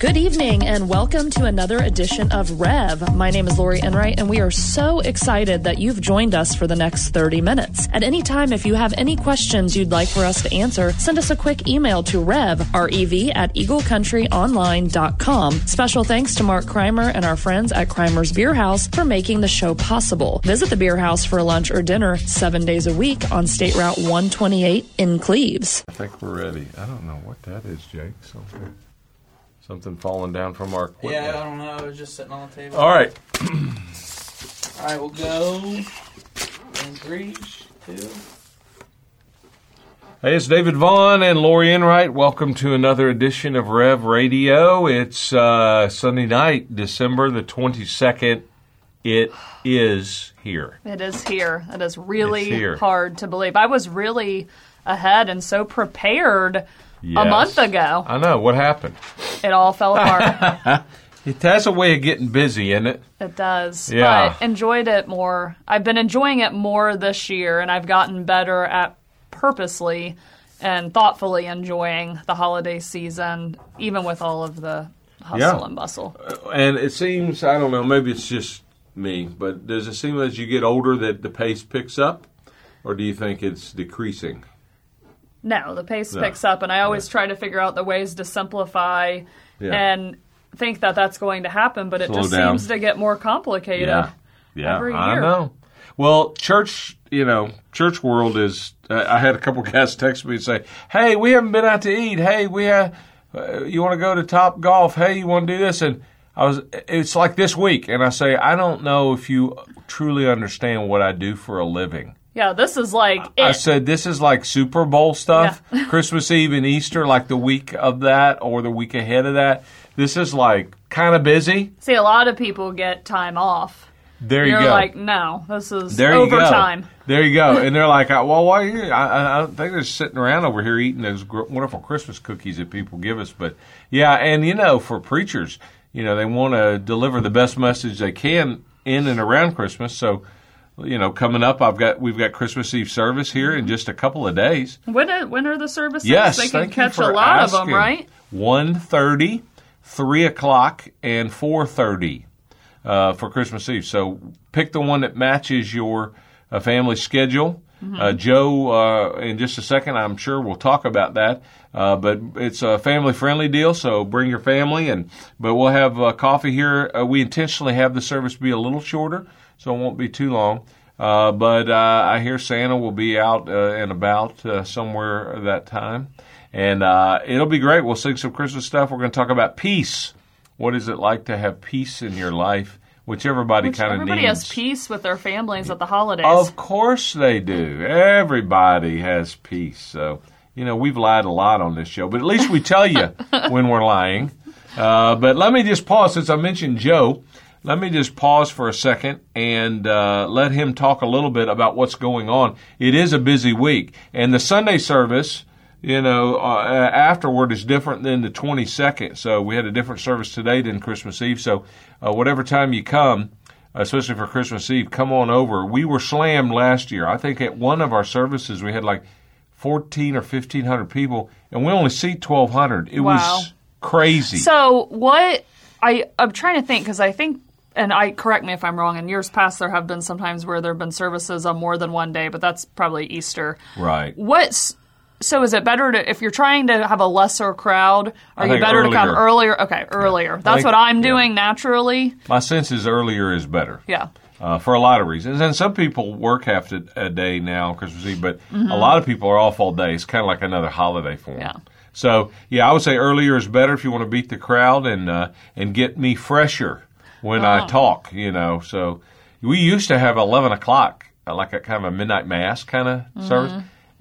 Good evening and welcome to another edition of Rev. My name is Lori Enright and we are so excited that you've joined us for the next 30 minutes. At any time, if you have any questions you'd like for us to answer, send us a quick email to rev, R-E-V, at eaglecountryonline.com. Special thanks to Mark Kreimer and our friends at Kreimer's Beer House for making the show possible. Visit the Beer House for lunch or dinner seven days a week on State Route 128 in Cleves. I think we're ready. I don't know what that is, Jake. Something, something falling down from our equipment. Yeah, I don't know. It was just sitting on the table. All right. All right, we'll go in three, two. Hey, it's David Vaughn and Lori Enright. Welcome to another edition of Rev Radio. It's uh, Sunday night, December the 22nd. It is here. It is here. It is really here. hard to believe. I was really ahead and so prepared a month ago. I know. What happened? It all fell apart. It has a way of getting busy, isn't it? It does. Yeah. But enjoyed it more. I've been enjoying it more this year, and I've gotten better at purposely and thoughtfully enjoying the holiday season, even with all of the hustle Yeah. and bustle. Uh, and it seems, I don't know, maybe it's just me, but does it seem as you get older that the pace picks up? Or do you think it's decreasing? No, the pace picks up, and I always try to figure out the ways to simplify Yeah. and think that that's going to happen, but it just down. seems to get more complicated. Yeah, yeah, every I year. know. Well, church, you know, church world is. Uh, I had a couple guys text me and say, "Hey, we haven't been out to eat. Hey, we have. Uh, you want to go to Top Golf? Hey, you want to do this?" And I was. It's like this week, and I say, I don't know if you truly understand what I do for a living. Yeah, this is like I said this is like Super Bowl stuff, Christmas Eve and Easter, like the week of that or the week ahead of that. This is like kind of busy. See, a lot of people get time off. There you You're go. like, no, this is There you overtime. go. There you go. And they're like, "Uh, well, why are you? I, I- I think they're sitting around over here eating those gr- wonderful Christmas cookies that people give us. But yeah, and you know, for preachers, you know, they want to deliver the best message they can in and around Christmas. So, you know, coming up, I've got we've got Christmas Eve service here in just a couple of days. When are, when are the services? Yes, they can thank you catch for a lot of them, asking. right? 1.30, 3 o'clock, and 4.30 uh, for Christmas Eve. So pick the one that matches your uh, family schedule. Uh, Joe, uh, in just a second, I'm sure we'll talk about that. Uh, but it's a family-friendly deal, so bring your family. And but we'll have uh, coffee here. Uh, we intentionally have the service be a little shorter, so it won't be too long. Uh, but uh, I hear Santa will be out uh, and about uh, somewhere that time. And uh, it'll be great. We'll sing some Christmas stuff. We're going to talk about peace. What is it like to have peace in your life, which everybody kind of needs? everybody has peace with their families at the holidays. Of course they do. Everybody has peace. So, you know, we've lied a lot on this show, but at least we tell you when we're lying. Uh, but let me just pause since I mentioned Joe. Let me just pause for a second and uh, let him talk a little bit about what's going on. It is a busy week, and the Sunday service, you know, uh, afterward is different than the 22nd. So we had a different service today than Christmas Eve. So uh, whatever time you come, especially for Christmas Eve, come on over. We were slammed last year. I think at one of our services we had like 14 or 1500 people, and we only seat 1200. It Wow. was crazy. So what I I'm trying to think because I think and I correct me if I'm wrong. In years past, there have been sometimes where there have been services on more than one day, but that's probably Easter. right. What's so is it better to if you're trying to have a lesser crowd? Are you better to come earlier. earlier? Okay, earlier. That's think- what I'm yeah. doing naturally. My sense is earlier is better. Yeah. uh, for a lot of reasons. And some people work half a, a day now, Christmas Eve, but Mm-hmm. a lot of people are off all day. It's kind of like another holiday for them. Yeah. So yeah, I would say earlier is better if you want to beat the crowd and uh, and get me fresher when Uh-huh. I talk. You know, so we used to have eleven o'clock, uh, like a kind of a midnight mass kind of Mm-hmm. service.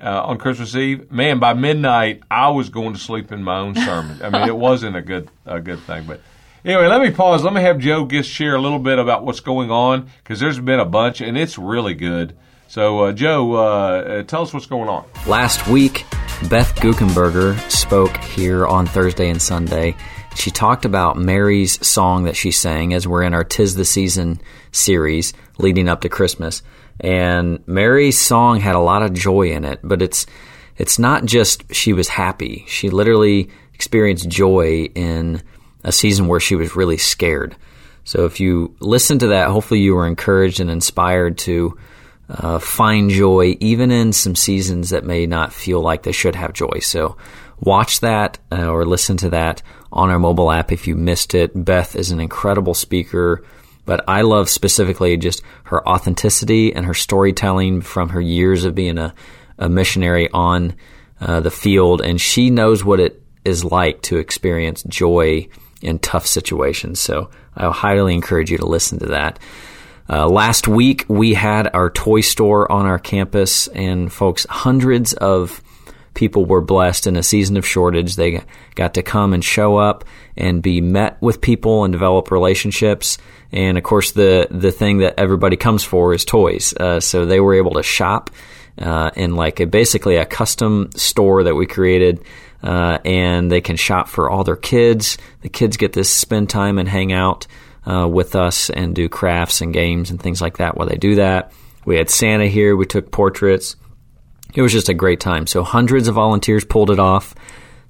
Uh, on Christmas Eve, man, by midnight I was going to sleep in my own sermon. I mean, it wasn't a good a good thing, but Anyway, let me pause. Let me have Joe just share a little bit about what's going on because there's been a bunch and it's really good. So, uh, Joe, uh, uh, tell us what's going on. Last week, Beth Guckenberger spoke here on Thursday and Sunday. She talked about Mary's song that she sang as we're in our Tis the Season series leading up to Christmas. And Mary's song had a lot of joy in it, but it's it's not just she was happy. She literally experienced joy in a season where she was really scared. So if you listen to that, hopefully you were encouraged and inspired to uh, find joy even in some seasons that may not feel like they should have joy. So watch that uh, or listen to that on our mobile app if you missed it. Beth is an incredible speaker, but I love specifically just her authenticity and her storytelling from her years of being a, a missionary on uh, the field, and she knows what it is like to experience joy in tough situations. So I highly encourage you to listen to that. Uh, last week, we had our toy store on our campus, and folks, hundreds of people were blessed in a season of shortage. They got to come and show up and be met with people and develop relationships. And of course, the the thing that everybody comes for is toys. Uh, so they were able to shop uh, in like a, basically a custom store that we created. Uh, and they can shop for all their kids. The kids get to spend time and hang out uh, with us and do crafts and games and things like that while they do that. We had Santa here. We took portraits. It was just a great time. So hundreds of volunteers pulled it off.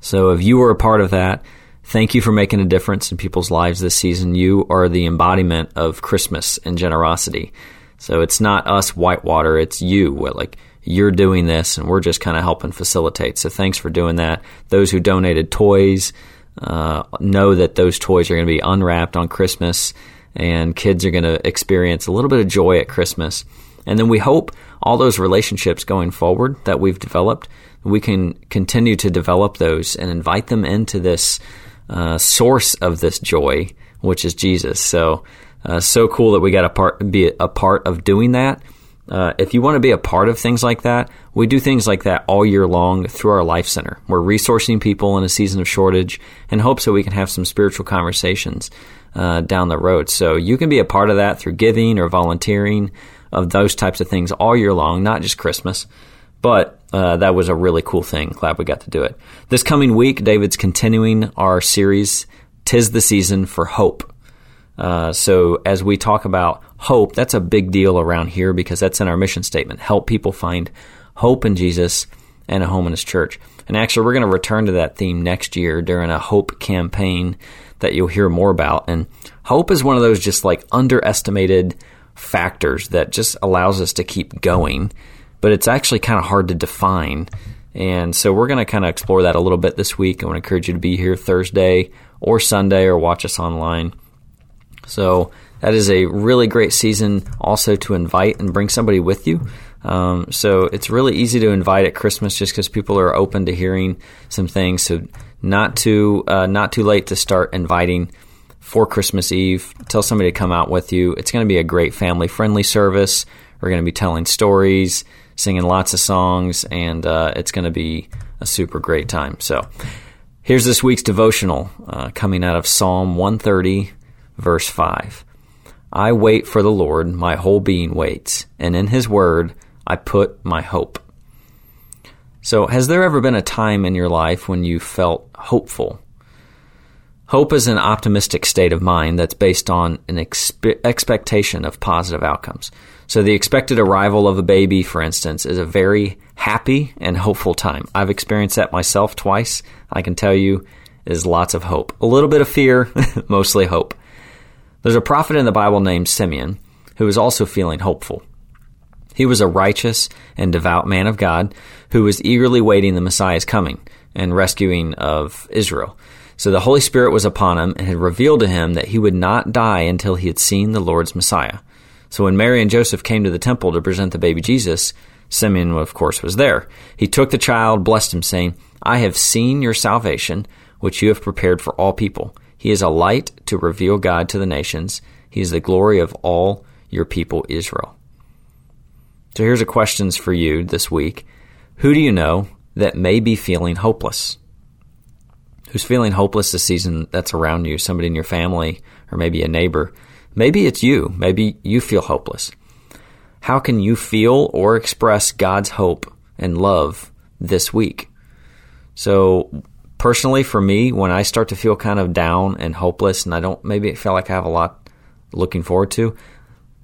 So if you were a part of that, thank you for making a difference in people's lives this season. You are the embodiment of Christmas and generosity. So it's not us Whitewater, it's you. Like you're doing this and we're just kind of helping facilitate. So thanks for doing that. Those who donated toys, uh, know that those toys are going to be unwrapped on Christmas, and kids are going to experience a little bit of joy at Christmas. And then we hope all those relationships going forward that we've developed, we can continue to develop those and invite them into this uh, source of this joy, which is Jesus. So, uh, so cool that we got to be a part of doing that. Uh, if you want to be a part of things like that, we do things like that all year long through our Life Center. We're resourcing people in a season of shortage in hopes that we can have some spiritual conversations uh, down the road. So you can be a part of that through giving or volunteering of those types of things all year long, not just Christmas. But uh, that was a really cool thing. Glad we got to do it. This coming week, David's continuing our series, Tis the Season for Hope. Uh, so as we talk about hope, that's a big deal around here because that's in our mission statement. Help people find hope in Jesus and a home in His church. And actually, we're going to return to that theme next year during a hope campaign that you'll hear more about. And hope is one of those just like underestimated factors that just allows us to keep going, but it's actually kind of hard to define. And so we're going to kind of explore that a little bit this week. I want to encourage you to be here Thursday or Sunday or watch us online. So that is a really great season also to invite and bring somebody with you. Um, so it's really easy to invite at Christmas just because people are open to hearing some things. So not too uh, not too late to start inviting for Christmas Eve. Tell somebody to come out with you. It's going to be a great family friendly service. We're going to be telling stories, singing lots of songs, and uh, it's going to be a super great time. So here's this week's devotional uh, coming out of Psalm 130 verse 5. I wait for the Lord, my whole being waits, and in his word I put my hope. So, has there ever been a time in your life when you felt hopeful? Hope is an optimistic state of mind that's based on an expe- expectation of positive outcomes. So, the expected arrival of a baby, for instance, is a very happy and hopeful time. I've experienced that myself twice. I can tell you, is lots of hope. A little bit of fear, mostly hope. There's a prophet in the Bible named Simeon who was also feeling hopeful. He was a righteous and devout man of God who was eagerly waiting the Messiah's coming and rescuing of Israel. So the Holy Spirit was upon him and had revealed to him that he would not die until he had seen the Lord's Messiah. So when Mary and Joseph came to the temple to present the baby Jesus, Simeon, of course, was there. He took the child, blessed him, saying, I have seen your salvation, which you have prepared for all people he is a light to reveal God to the nations. He is the glory of all your people, Israel. So here's a questions for you this week. Who do you know that may be feeling hopeless? Who's feeling hopeless this season that's around you? Somebody in your family or maybe a neighbor. Maybe it's you. Maybe you feel hopeless. How can you feel or express God's hope and love this week? So personally for me when i start to feel kind of down and hopeless and i don't maybe feel like i have a lot looking forward to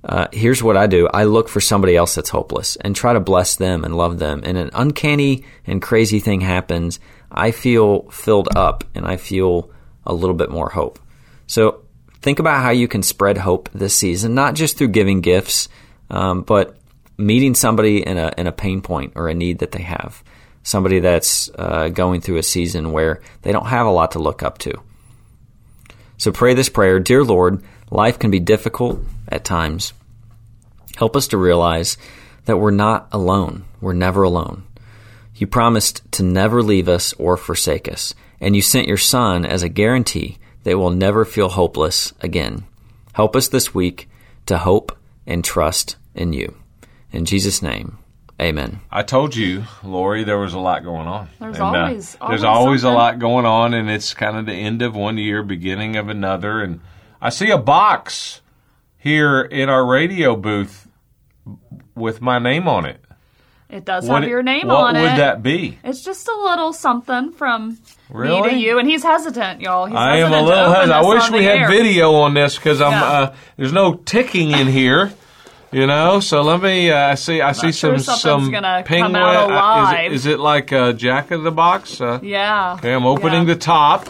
uh, here's what i do i look for somebody else that's hopeless and try to bless them and love them and an uncanny and crazy thing happens i feel filled up and i feel a little bit more hope. So think about how you can spread hope this season, not just through giving gifts, um, but meeting somebody in a in a pain point or a need that they have, somebody that's uh, going through a season where they don't have a lot to look up to. So pray this prayer, dear Lord. Life can be difficult at times. Help us to realize that we're not alone. We're never alone. You promised to never leave us or forsake us, and you sent your Son as a guarantee that we'll never feel hopeless again. Help us this week to hope and trust in you. In Jesus' name, amen. I told you, Lori, there was a lot going on. There's And, uh, always- there's always always a lot going on, and it's kind of the end of one year, beginning of another. And I see a box here in our radio booth with my name on it. It does What have your name what on would it. that be? It's just a little something from me to you, and he's hesitant, y'all. He's I am a little hesitant. I wish we had air. video on this because I'm. Yeah. Uh, there's no ticking in here, you know. So let me. Uh, I see. I see sure some some penguin. come out uh, alive. Is it, is it like a Jack of the Box? Uh, Yeah. Okay, I'm opening Yeah. the top,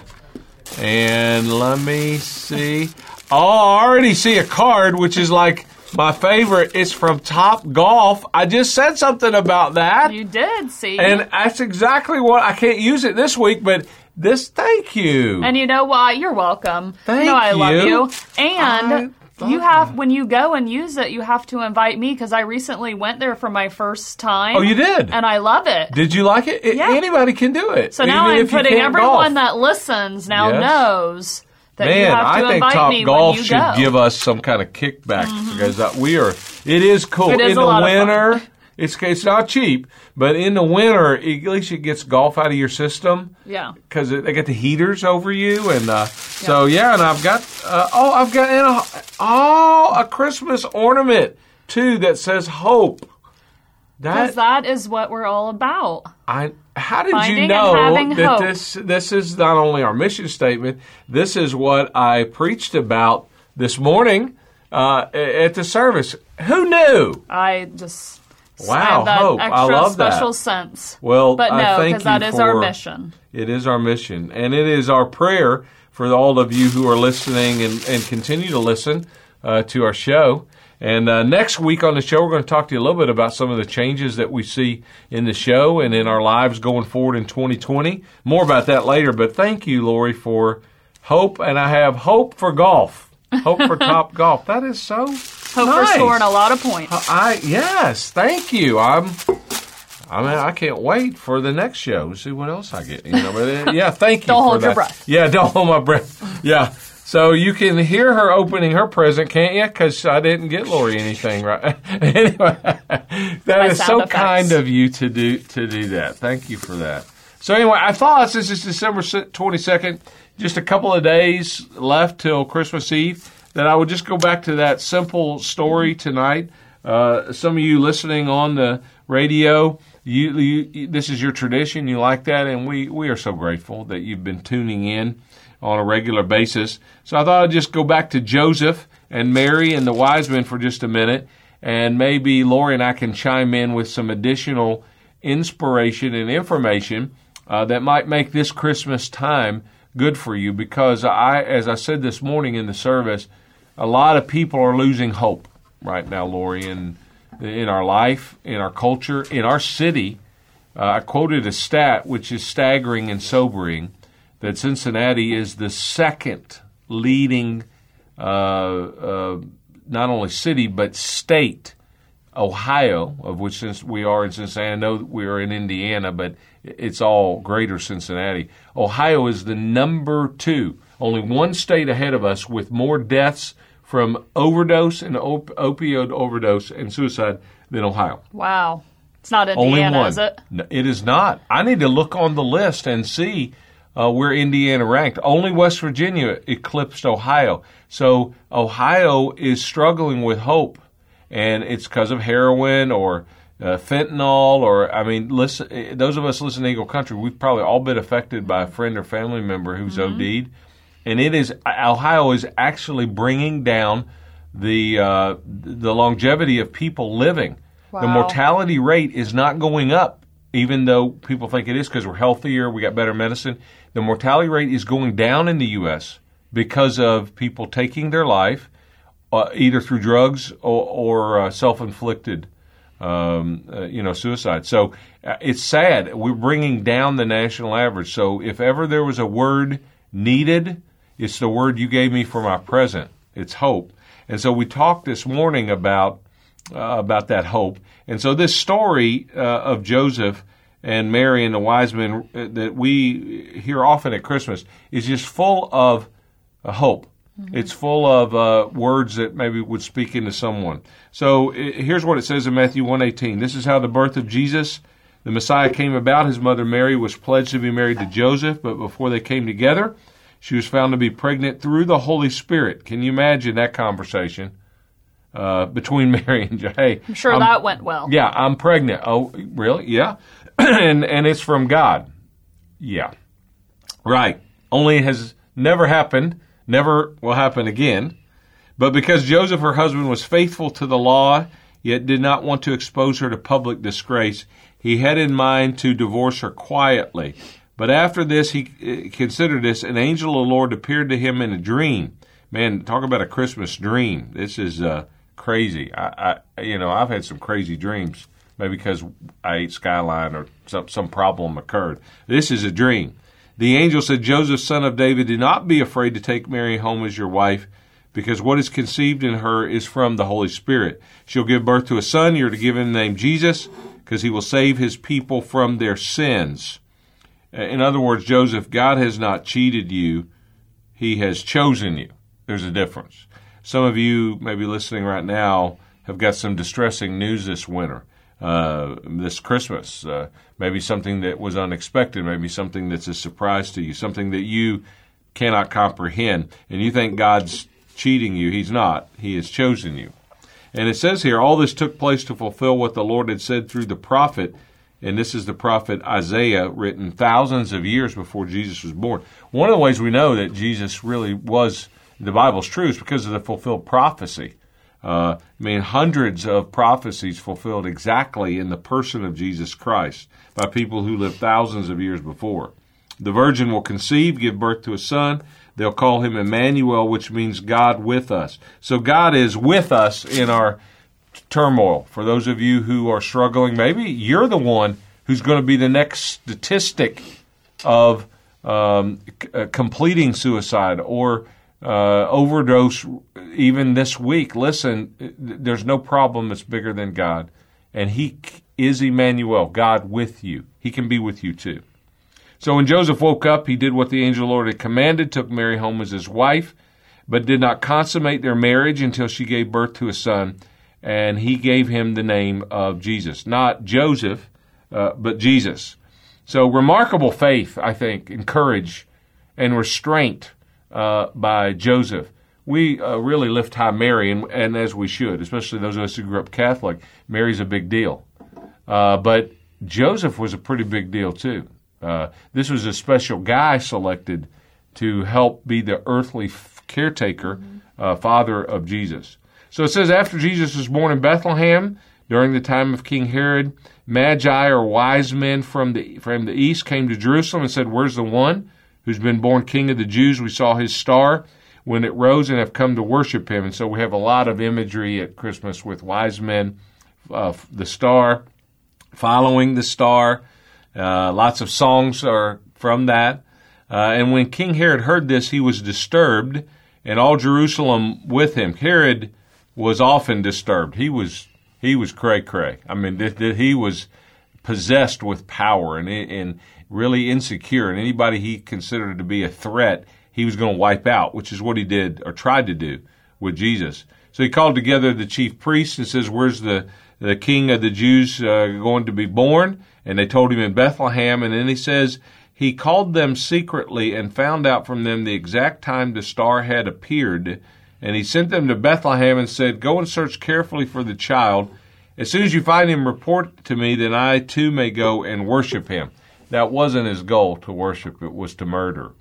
and let me see. Oh, I already see a card, which is like my favorite. It's from Top Golf. I just said something about that, You did see. and that's exactly what I can't use it this week. But this, thank you. And you know why? You're welcome. Thank you know I love you. you. I And you have when you go and use it, you have to invite me because I recently went there for my first time. oh, you did. And I love it. did you like it? It- Yeah. Anybody can do it. so now even I'm putting everyone golf. that listens now Yes. knows Man, you have to I think Top Golf should go. Mm-hmm. give us some kind of kickback because uh, we are. It is cool It is in the lot of fun. winter. It's it's not cheap, but in the winter, at least it gets golf out of your system yeah. because they get the heaters over you, and uh, so yeah. And I've got uh, oh, I've got a oh a Christmas ornament too that says hope. Because That that is what we're all about. I how did Finding you know that hope. this this is not only our mission statement, this is what I preached about this morning uh, at the service. Who knew? I just Wow, that hope. I extra love that. special sense. Well, But no, because that is is our mission. It is our mission, and it is our prayer for all of you who are listening and, and continue to listen uh, to our show. And uh, next week on the show, we're going to talk to you a little bit about some of the changes that we see in the show and in our lives going forward in 2020. More about that later, but thank you, Lori, for hope. And I have hope for golf, hope for top golf. That is so Hope nice. we're scoring a lot of points. I yes, thank you. I'm. I mean, I can't wait for the next show see what else I get. You know, but uh, yeah, thank you. Don't for hold your that. breath. Yeah, don't hold my breath. Yeah. So you can hear her opening her present, can't you? Because I didn't get Lori anything right. anyway, that My is so effects. kind of you to do to do that. Thank you for that. So anyway, I thought since it's December twenty second, just a couple of days left till Christmas Eve, that I would just go back to that simple story tonight. Uh, some of you listening on the radio, you, you this is your tradition. You like that, and we we are so grateful that you've been tuning in on a regular basis. So I thought I'd just go back to Joseph and Mary and the wise men for just a minute, and maybe Lori and I can chime in with some additional inspiration and information uh, that might make this Christmas time good for you. Because I, as I said this morning in the service, a lot of people are losing hope right now, Lori, in in our life, in our culture, in our city. Uh, I quoted a stat which is staggering and sobering that Cincinnati is the second leading, uh, uh, not only city but state, Ohio, of which since we are in Cincinnati, I know we are in Indiana, but it's all greater Cincinnati. Ohio is the number two, only one state ahead of us with more deaths from overdose and op- opioid overdose and suicide than Ohio. Wow. It's not Only Indiana, one. is it? No, it is not. I need to look on the list and see uh, where Indiana ranked. Only West Virginia eclipsed Ohio. So Ohio is struggling with hope, and it's because of heroin or uh, fentanyl or I mean, listen. eh, Those of us listening to Eagle Country, we've probably all been affected by a friend or family member who's OD'd, and it is Ohio is actually bringing down the uh, the longevity of people living. The mortality rate is not going up, even though people think it is because we're healthier, we got better medicine. The mortality rate is going down in the U.S. because of people taking their life uh, either through drugs or, or uh, self-inflicted, um, uh, you know, suicide. So uh, it's sad. We're bringing down the national average. So if ever there was a word needed, it's the word you gave me for my present. It's hope. And so we talked this morning about uh, about that hope. And so this story uh, of Joseph and Mary and the wise men that we hear often at Christmas is just full of hope Mm-hmm. It's full of uh, words that maybe would speak into someone. So it, here's what it says in Matthew 1:18. This is how the birth of Jesus, the Messiah, came about. His mother Mary was pledged to be married to Joseph, but before they came together, she was found to be pregnant through the Holy Spirit. Can you imagine that conversation uh, between Mary and Joseph? Hey, I'm sure I'm, that went well. Yeah, I'm pregnant. Oh, really? Yeah, and and it's from God. Yeah, right. Only has never happened never will happen again. But because Joseph, her husband, was faithful to the law, yet did not want to expose her to public disgrace, he had in mind to divorce her quietly. But after this, he eh, considered this. An angel of the Lord appeared to him in a dream. Man, talk about a Christmas dream. This is uh, crazy. I, I, you know, I've had some crazy dreams. Maybe because I ate Skyline or some some problem occurred. This is a dream. The angel said, Joseph, son of David, do not be afraid to take Mary home as your wife, because what is conceived in her is from the Holy Spirit. She'll give birth to a son. You're to give him the name Jesus, because he will save his people from their sins. Uh, in other words, Joseph, God has not cheated you, he has chosen you. There's a difference. Some of you, maybe listening right now, have got some distressing news this winter uh, this Christmas. Uh, maybe something that was unexpected, maybe something that's a surprise to you, something that you cannot comprehend, and you think God's cheating you. He's not. He has chosen you. And it says here, all this took place to fulfill what the Lord had said through the prophet. And this is the prophet Isaiah, written thousands of years before Jesus was born. One of the ways we know that Jesus really was, the Bible's true, is because of the fulfilled prophecy. Uh, I mean, hundreds of prophecies fulfilled exactly in the person of Jesus Christ by people who lived thousands of years before. The virgin will conceive, give birth to a son. They'll call him Emmanuel, which means God with us. So God is with us in our turmoil. For those of you who are struggling, maybe you're the one who's going to be the next statistic of um, c- uh, completing suicide or uh, overdose even this week. Listen, there's no problem that's bigger than God. And He is Emmanuel, God with you. He can be with you too. So when Joseph woke up, he did what the angel Lord had commanded, took Mary home as his wife, but did not consummate their marriage until she gave birth to a son, and he gave him the name of Jesus. Not Joseph, uh, but Jesus. So remarkable faith, I think, and courage and restraint uh, by Joseph. We uh, really lift high Mary, and, and, as we should, especially those of us who grew up Catholic. Mary's a big deal. Uh, but Joseph was a pretty big deal, too. Uh, this was a special guy selected to help be the earthly caretaker, mm-hmm. father of Jesus. So it says, after Jesus was born in Bethlehem, during the time of King Herod, Magi or wise men from the from the east came to Jerusalem and said, "Where's the one who's been born King of the Jews. We saw his star when it rose and have come to worship him. And so we have a lot of imagery at Christmas with wise men, uh, the star, following the star. Uh, lots of songs are from that. Uh, and when King Herod heard this, he was disturbed, and all Jerusalem with him. Herod was often disturbed. He was he was cray cray. I mean, th- th- he was possessed with power, and and really insecure, and anybody he considered to be a threat, he was going to wipe out, which is what he did or tried to do with Jesus. So he called together the chief priests and says, "Where's the the king of the Jews uh, going to be born?" And they told him in Bethlehem. And then he says he called them secretly and found out from them the exact time the star had appeared. And he sent them to Bethlehem and said, "Go and search carefully for the child. As soon as you find him, report to me, then I too may go and worship him." that wasn't his goal to worship, it was to murder.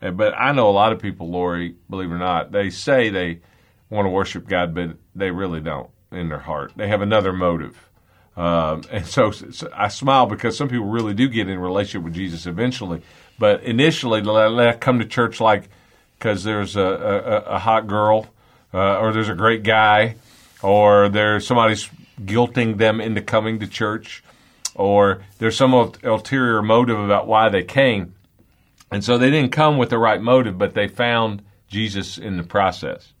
But I know a lot of people, Lori, believe it or not, they say they want to worship God, but they really don't in their heart. They have another motive. Um, and so, so, I smile because some people really do get in relationship with Jesus eventually. But initially, they come to church like because there's a, a, a hot girl, uh, or there's a great guy, or there's somebody's guilting them into coming to church, or there's some ulterior motive about why they came. And so they didn't come with the right motive, but they found Jesus in the process.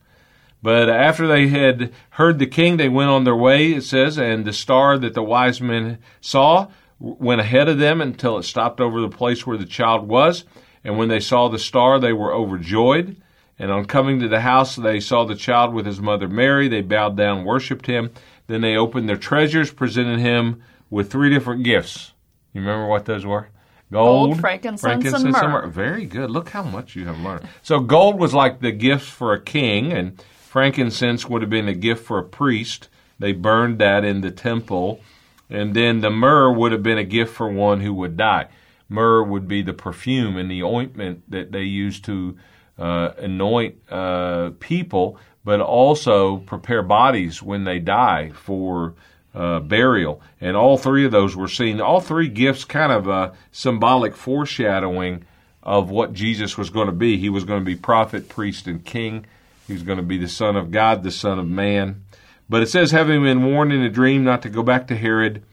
But after they had heard the king, they went on their way, it says, and the star that the wise men saw went ahead of them until it stopped over the place where the child was. And when they saw the star, they were overjoyed. And on coming to the house, they saw the child with his mother Mary. They bowed down, worshipped him. Then they opened their treasures, presented him with three different gifts. You remember what those were? Gold, frankincense, and myrrh. Very good. Look how much you have learned. So gold was like the gifts for a king, and frankincense would have been a gift for a priest. They burned that in the temple. And then the myrrh would have been a gift for one who would die. Myrrh would be the perfume and the ointment that they used to uh, anoint uh, people, but also prepare bodies when they die for uh, burial. And all three of those were seen. All three gifts kind of a symbolic foreshadowing of what Jesus was going to be. He was going to be prophet, priest, and king. He was going to be the Son of God, the Son of Man. But it says, having been warned in a dream not to go back to Herod,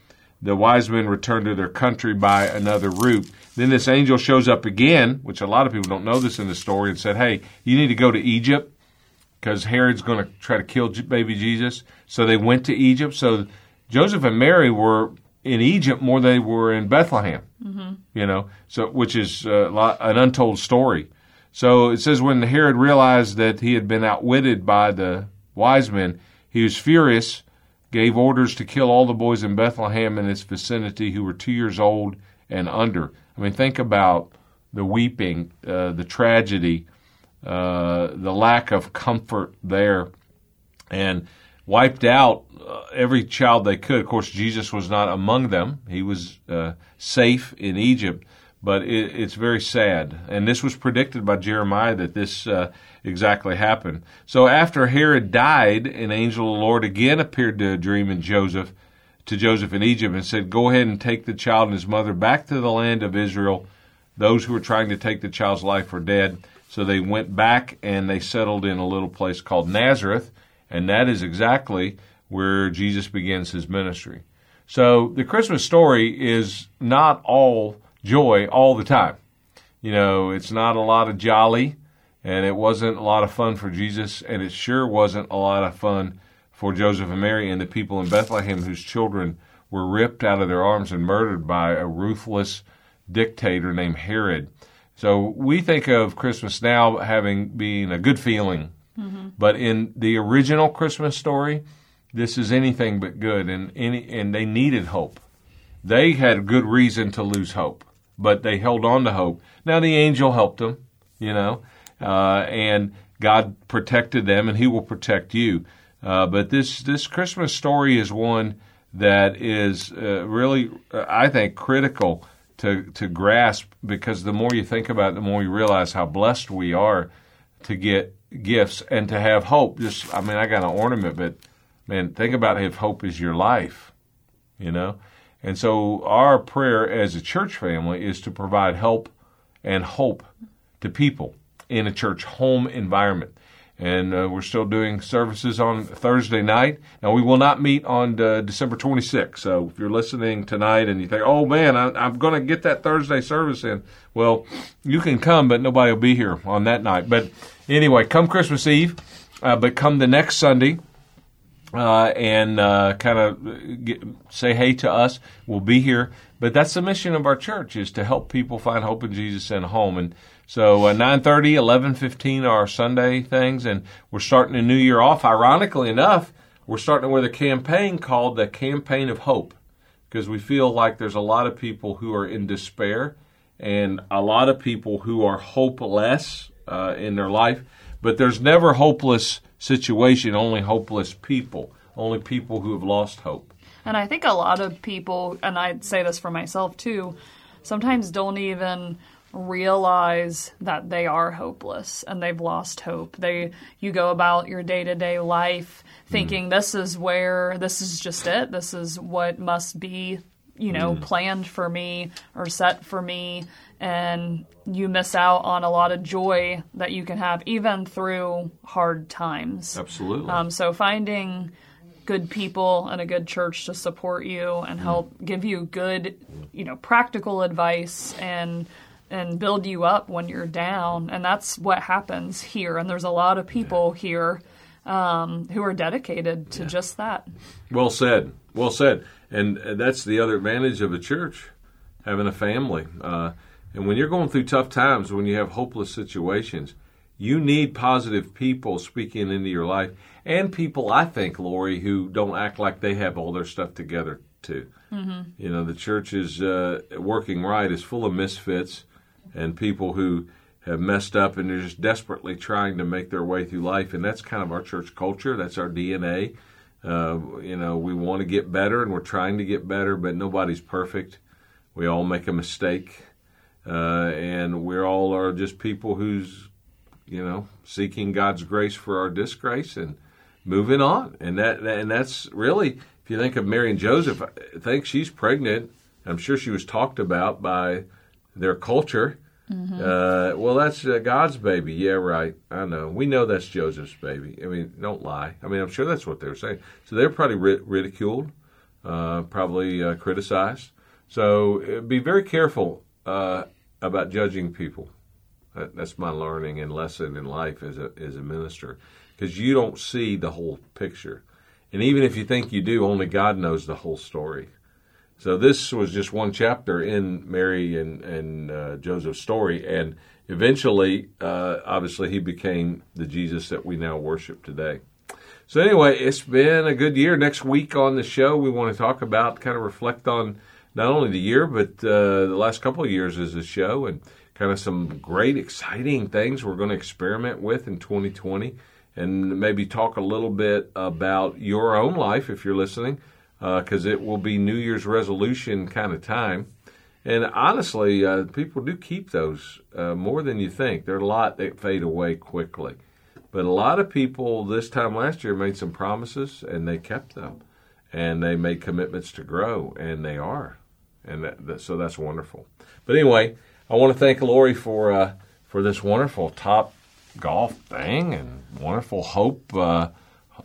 the wise men returned to their country by another route. Then this angel shows up again, which a lot of people don't know this in the story, and said, Hey, you need to go to Egypt because Herod's going to try to kill baby Jesus. So they went to Egypt. So Joseph and Mary were in Egypt more than they were in Bethlehem. Mm-hmm. You know, so which is uh, an untold story. So it says when Herod realized that he had been outwitted by the wise men, he was furious, gave orders to kill all the boys in Bethlehem and its vicinity who were two years old and under. I mean, think about the weeping, uh, the tragedy, uh, the lack of comfort there, and wiped out uh, every child they could. Of course, Jesus was not among them. He was uh, safe in Egypt, but it, it's very sad. And this was predicted by Jeremiah that this uh, exactly happened. So after Herod died, an angel of the Lord again appeared to a dream in Joseph, to Joseph in Egypt, and said, "Go ahead and take the child and his mother back to the land of Israel. Those who were trying to take the child's life are dead." So they went back and they settled in a little place called Nazareth, and that is exactly where Jesus begins his ministry. So the Christmas story is not all joy all the time. You know, it's not a lot of jolly, and it wasn't a lot of fun for Jesus, and it sure wasn't a lot of fun for Joseph and Mary and the people in Bethlehem whose children were ripped out of their arms and murdered by a ruthless dictator named Herod. So we think of Christmas now having being a good feeling, mm-hmm. but in the original Christmas story, this is anything but good, and any and they needed hope. They had good reason to lose hope but they held on to hope. Now the angel helped them, you know, uh, and God protected them, and He will protect you. Uh, but this this Christmas story is one that is uh, really, uh, I think, critical to to grasp because the more you think about it, the more you realize how blessed we are to get gifts and to have hope. Just, I mean, I got an ornament, but man, think about if hope is your life, you know. And so our prayer as a church family is to provide help and hope to people in a church home environment. And uh, we're still doing services on Thursday night. Now, we will not meet on uh, December 26th. So if you're listening tonight and you think, oh man, I, am going to get that Thursday service in, well, you can come, but nobody will be here on that night. But anyway, come Christmas Eve, uh, but come the next Sunday uh, and uh, kind of say hey to us. We'll be here. But that's the mission of our church is to help people find hope in Jesus and home. And so uh, 9.30, 11.15 are Sunday things. And we're starting the new year off. Ironically enough, we're starting with a campaign called the Campaign of Hope because we feel like there's a lot of people who are in despair and a lot of people who are hopeless uh, in their life. But there's never hopeless situation, only hopeless people, only people who have lost hope. And I think a lot of people, and I'd say this for myself too, sometimes don't even realize that they are hopeless and they've lost hope. They you go about your day-to-day life thinking mm. this is where this is just it. This is what must be you know, planned for me or set for me. And you miss out on a lot of joy that you can have even through hard times. Absolutely. Um, so finding good people and a good church to support you and help give you good, you know, practical advice and and build you up when you're down. And that's what happens here. And there's a lot of people here um, who are dedicated to just that. Well said. Well said. And uh, that's the other advantage of a church, having a family. Uh, and when you're going through tough times, when you have hopeless situations, you need positive people speaking into your life, and people, I think, Lori, who don't act like they have all their stuff together too. Mm-hmm. You know, the church is uh, working right is full of misfits and people who have messed up and they're just desperately trying to make their way through life. And that's kind of our church culture. That's our DNA. Uh, you know, we want to get better and we're trying to get better, but nobody's perfect. We all make a mistake. Uh, and we all are just people who's, you know, seeking God's grace for our disgrace and moving on. And that and that's really, if you think of Mary and Joseph, I think she's pregnant. I'm sure she was talked about by their culture. Uh, well, that's uh, God's baby. Yeah, right. I know. We know that's Joseph's baby. I mean, don't lie. I mean, I'm sure that's what they were saying. So they're probably ri- ridiculed, uh, probably uh, criticized. So uh, be very careful uh, about judging people. That, that's my learning and lesson in life as a as a minister, because you don't see the whole picture, and even if you think you do, only God knows the whole story. So this was just one chapter in Mary and and uh, Joseph's story, and eventually, uh, obviously, he became the Jesus that we now worship today. So anyway, it's been a good year. Next week on the show, we want to talk about, kind of reflect on not only the year, but uh, the last couple of years as a show, and kind of some great, exciting things we're going to experiment with in 2020, and maybe talk a little bit about your own life if you're listening because it will be New Year's resolution kind of time. And honestly, uh, people do keep those uh, more than you think. There are a lot that fade away quickly. But a lot of people this time last year made some promises and they kept them. And they made commitments to grow, and they are. And that, that, so that's wonderful. But anyway, I want to thank Lori for, uh, for this wonderful top golf thing and wonderful hope. Uh,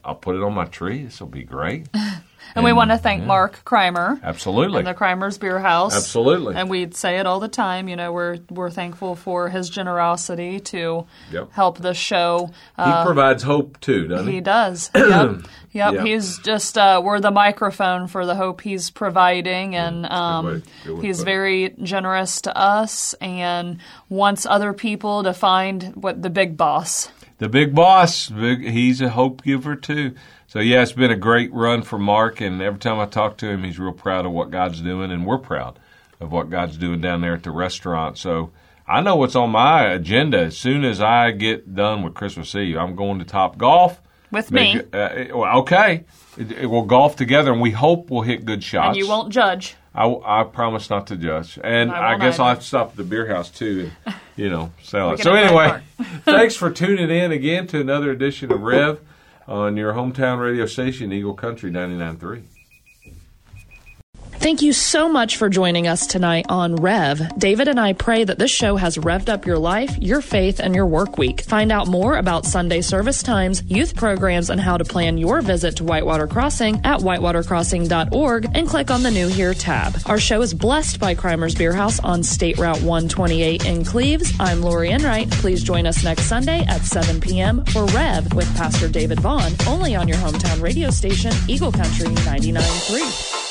I'll put it on my tree. This will be great. And, we want to thank Mark Kreimer Absolutely. and the Kreimer's Beer House. Absolutely. And we'd say it all the time. You know, we're we're thankful for his generosity to Yep. help the show. he Uh, provides hope too, doesn't he? he does. Yep. Yep. Yeah. He's just uh, we're the microphone for the hope he's providing, and way- um, good way to he's put it. very generous to us and wants other people to find what the big boss. The big boss, big, he's a hope giver too. So yeah, it's been a great run for Mark, and every time I talk to him, he's real proud of what God's doing, and we're proud of what God's doing down there at the restaurant. So I know what's on my agenda. As soon as I get done with Christmas Eve, I'm going to Top Golf With Make- me. Uh, okay, we'll golf together, and we hope we'll hit good shots. And you won't judge. I, I promise not to judge, and I I, guess I'll have to stop at the beer house too, and you know, sell it. So anyway, thanks for tuning in again to another edition of Rev Uh, on your hometown radio station, Eagle Country 99.3. Thank you so much for joining us tonight on Rev. David and I pray that this show has revved up your life, your faith, and your work week. Find out more about Sunday service times, youth programs, and how to plan your visit to Whitewater Crossing at whitewatercrossing.org and click on the New Here tab. Our show is blessed by Kreimer's Beer House on State Route 128 in Cleves. I'm Lori Enright. Please join us next Sunday at 7 p.m. for Rev with Pastor David Vaughn, only on your hometown radio station, Eagle Country 99.3.